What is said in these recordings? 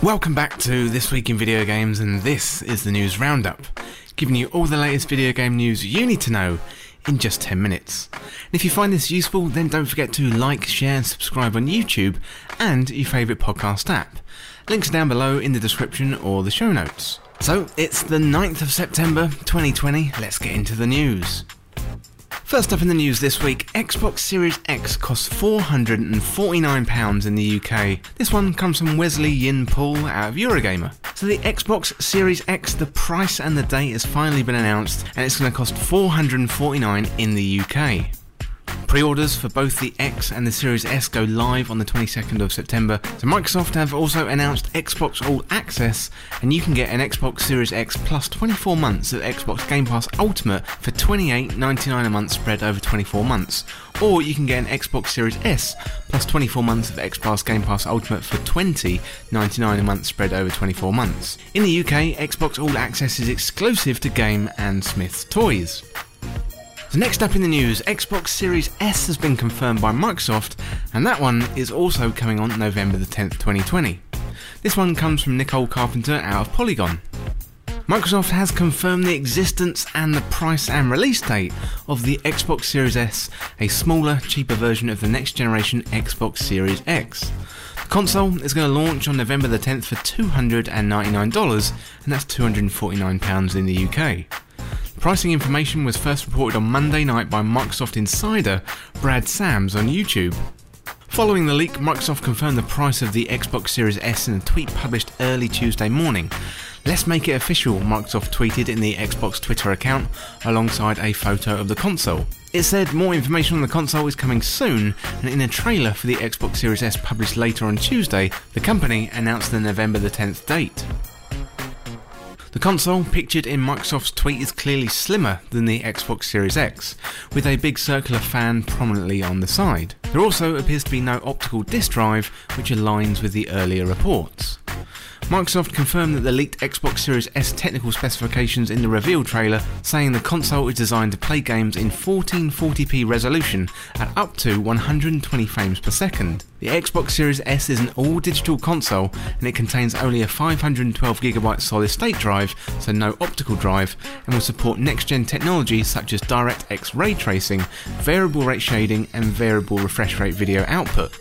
Welcome back to This Week in Video Games, and this is the News Roundup, giving you all the latest video game news you need to know in just 10 minutes. And if you find this useful, then don't forget to like, share, and subscribe on YouTube and your favourite podcast app. Links down below in the description or the show notes. So, it's the 9th of September 2020, let's get into the news. First up in the news this week, Xbox Series X costs £449 in the UK. This one comes from Wesley Yin Poole out of Eurogamer. So the Xbox Series X, the price and the date has finally been announced and it's going to cost 449 in the UK. Pre orders for both the X and the Series S go live on the 22nd of September. So, Microsoft have also announced Xbox All Access, and you can get an Xbox Series X plus 24 months of Xbox Game Pass Ultimate for $28.99 a month spread over 24 months. Or you can get an Xbox Series S plus 24 months of Xbox Game Pass Ultimate for $20.99 a month spread over 24 months. In the UK, Xbox All Access is exclusive to Game and Smyths Toys. So next up in the news, Xbox Series S has been confirmed by Microsoft, and that one is also coming on November the 10th, 2020. This one comes from Nicole Carpenter out of Polygon. Microsoft has confirmed the existence and the price and release date of the Xbox Series S, a smaller, cheaper version of the next generation Xbox Series X. The console is going to launch on November the 10th for $299, and that's £249 in the UK. Pricing information was first reported on Monday night by Microsoft insider Brad Sams on YouTube. Following the leak, Microsoft confirmed the price of the Xbox Series S in a tweet published early Tuesday morning. Let's make it official, Microsoft tweeted in the Xbox Twitter account alongside a photo of the console. It said more information on the console is coming soon, and in a trailer for the Xbox Series S published later on Tuesday, the company announced the November the 10th date. The console, pictured in Microsoft's tweet, is clearly slimmer than the Xbox Series X, with a big circular fan prominently on the side. There also appears to be no optical disk drive, which aligns with the earlier reports. Microsoft confirmed that the leaked Xbox Series S technical specifications in the reveal trailer, saying the console is designed to play games in 1440p resolution at up to 120 frames per second. The Xbox Series S is an all digital console and it contains only a 512GB solid state drive, so no optical drive, and will support next gen technology such as DirectX ray tracing, variable rate shading, and variable refresh rate video output.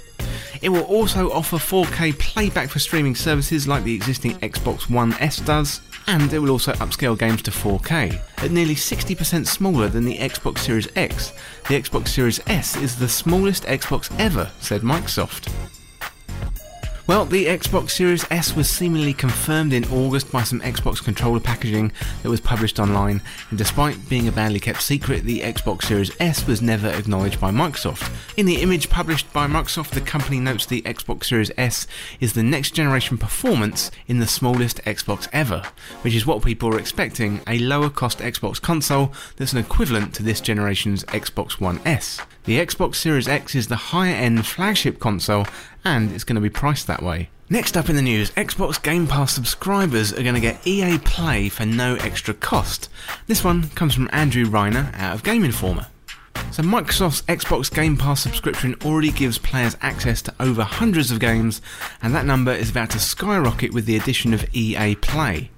It will also offer 4K playback for streaming services like the existing Xbox One S does, and it will also upscale games to 4K. At nearly 60% smaller than the Xbox Series X, the Xbox Series S is the smallest Xbox ever, said Microsoft. Well, the Xbox Series S was seemingly confirmed in August by some Xbox controller packaging that was published online, and despite being a badly kept secret, the Xbox Series S was never acknowledged by Microsoft. In the image published by Microsoft, the company notes the Xbox Series S is the next generation performance in the smallest Xbox ever, which is what people are expecting a lower cost Xbox console that's an equivalent to this generation's Xbox One S. The Xbox Series X is the higher end flagship console and it's going to be priced that way. Next up in the news, Xbox Game Pass subscribers are going to get EA Play for no extra cost. This one comes from Andrew Reiner out of Game Informer. So, Microsoft's Xbox Game Pass subscription already gives players access to over hundreds of games, and that number is about to skyrocket with the addition of EA Play.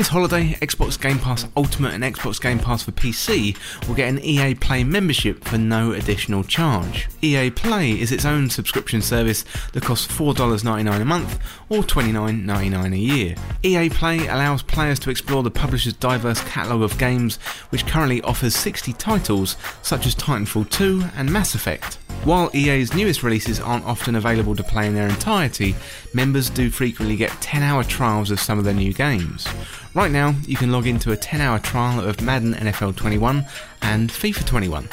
This holiday, Xbox Game Pass Ultimate and Xbox Game Pass for PC will get an EA Play membership for no additional charge. EA Play is its own subscription service that costs $4.99 a month or $29.99 a year. EA Play allows players to explore the publisher's diverse catalogue of games, which currently offers 60 titles such as Titanfall 2 and Mass Effect. While EA's newest releases aren't often available to play in their entirety, members do frequently get 10 hour trials of some of their new games. Right now, you can log into a 10 hour trial of Madden NFL 21 and FIFA 21.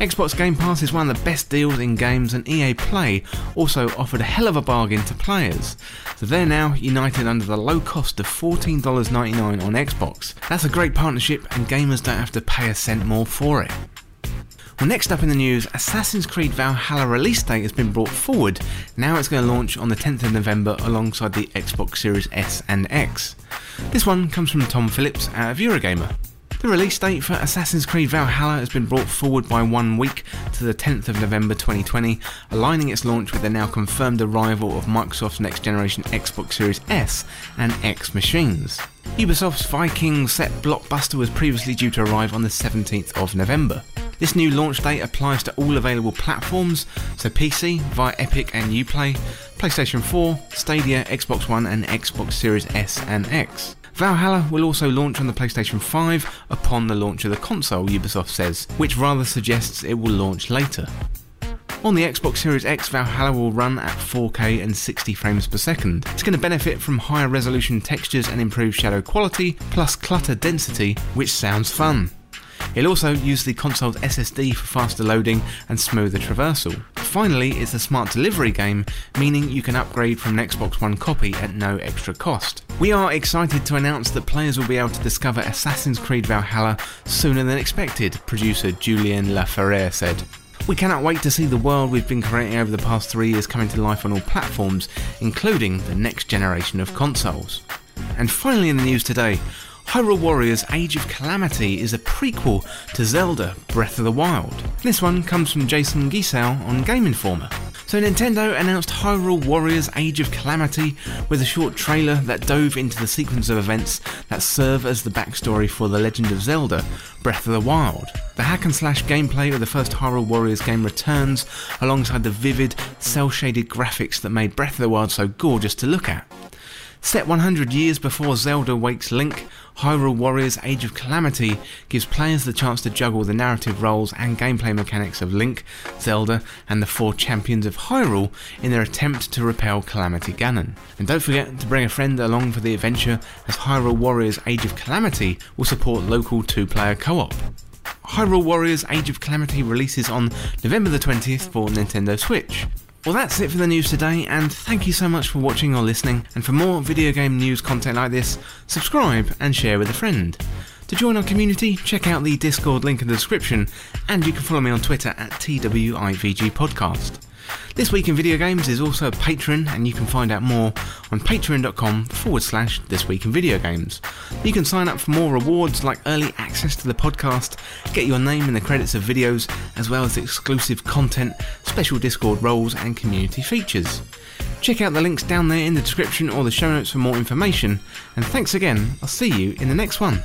Xbox Game Pass is one of the best deals in games, and EA Play also offered a hell of a bargain to players. So they're now united under the low cost of $14.99 on Xbox. That's a great partnership, and gamers don't have to pay a cent more for it. Well, next up in the news, Assassin's Creed Valhalla release date has been brought forward. Now it's going to launch on the 10th of November alongside the Xbox Series S and X. This one comes from Tom Phillips out of Eurogamer. The release date for Assassin's Creed Valhalla has been brought forward by one week to the 10th of November 2020, aligning its launch with the now confirmed arrival of Microsoft's next generation Xbox Series S and X machines. Ubisoft's Viking set blockbuster was previously due to arrive on the 17th of November. This new launch date applies to all available platforms, so PC via Epic and Uplay, PlayStation 4, Stadia, Xbox One, and Xbox Series S and X. Valhalla will also launch on the PlayStation 5 upon the launch of the console, Ubisoft says, which rather suggests it will launch later. On the Xbox Series X, Valhalla will run at 4K and 60 frames per second. It's going to benefit from higher resolution textures and improved shadow quality, plus clutter density, which sounds fun. It'll also use the console's SSD for faster loading and smoother traversal. Finally, it's a smart delivery game, meaning you can upgrade from an Xbox One copy at no extra cost. We are excited to announce that players will be able to discover Assassin's Creed Valhalla sooner than expected, producer Julien Laferriere said. We cannot wait to see the world we've been creating over the past three years coming to life on all platforms, including the next generation of consoles. And finally, in the news today, Hyrule Warriors Age of Calamity is a prequel to Zelda Breath of the Wild. This one comes from Jason Geisel on Game Informer. So Nintendo announced Hyrule Warriors Age of Calamity with a short trailer that dove into the sequence of events that serve as the backstory for The Legend of Zelda Breath of the Wild. The hack and slash gameplay of the first Hyrule Warriors game returns alongside the vivid, cel shaded graphics that made Breath of the Wild so gorgeous to look at. Set 100 years before Zelda wakes Link, Hyrule Warriors Age of Calamity gives players the chance to juggle the narrative roles and gameplay mechanics of Link, Zelda, and the four champions of Hyrule in their attempt to repel Calamity Ganon. And don't forget to bring a friend along for the adventure, as Hyrule Warriors Age of Calamity will support local two player co op. Hyrule Warriors Age of Calamity releases on November the 20th for Nintendo Switch. Well, that's it for the news today, and thank you so much for watching or listening. And for more video game news content like this, subscribe and share with a friend. To join our community, check out the Discord link in the description, and you can follow me on Twitter at TWIVG Podcast. This Week in Video Games is also a patron, and you can find out more on patreon.com forward slash This Week in Video Games. You can sign up for more rewards like early access to the podcast, get your name in the credits of videos, as well as exclusive content, special Discord roles, and community features. Check out the links down there in the description or the show notes for more information, and thanks again, I'll see you in the next one.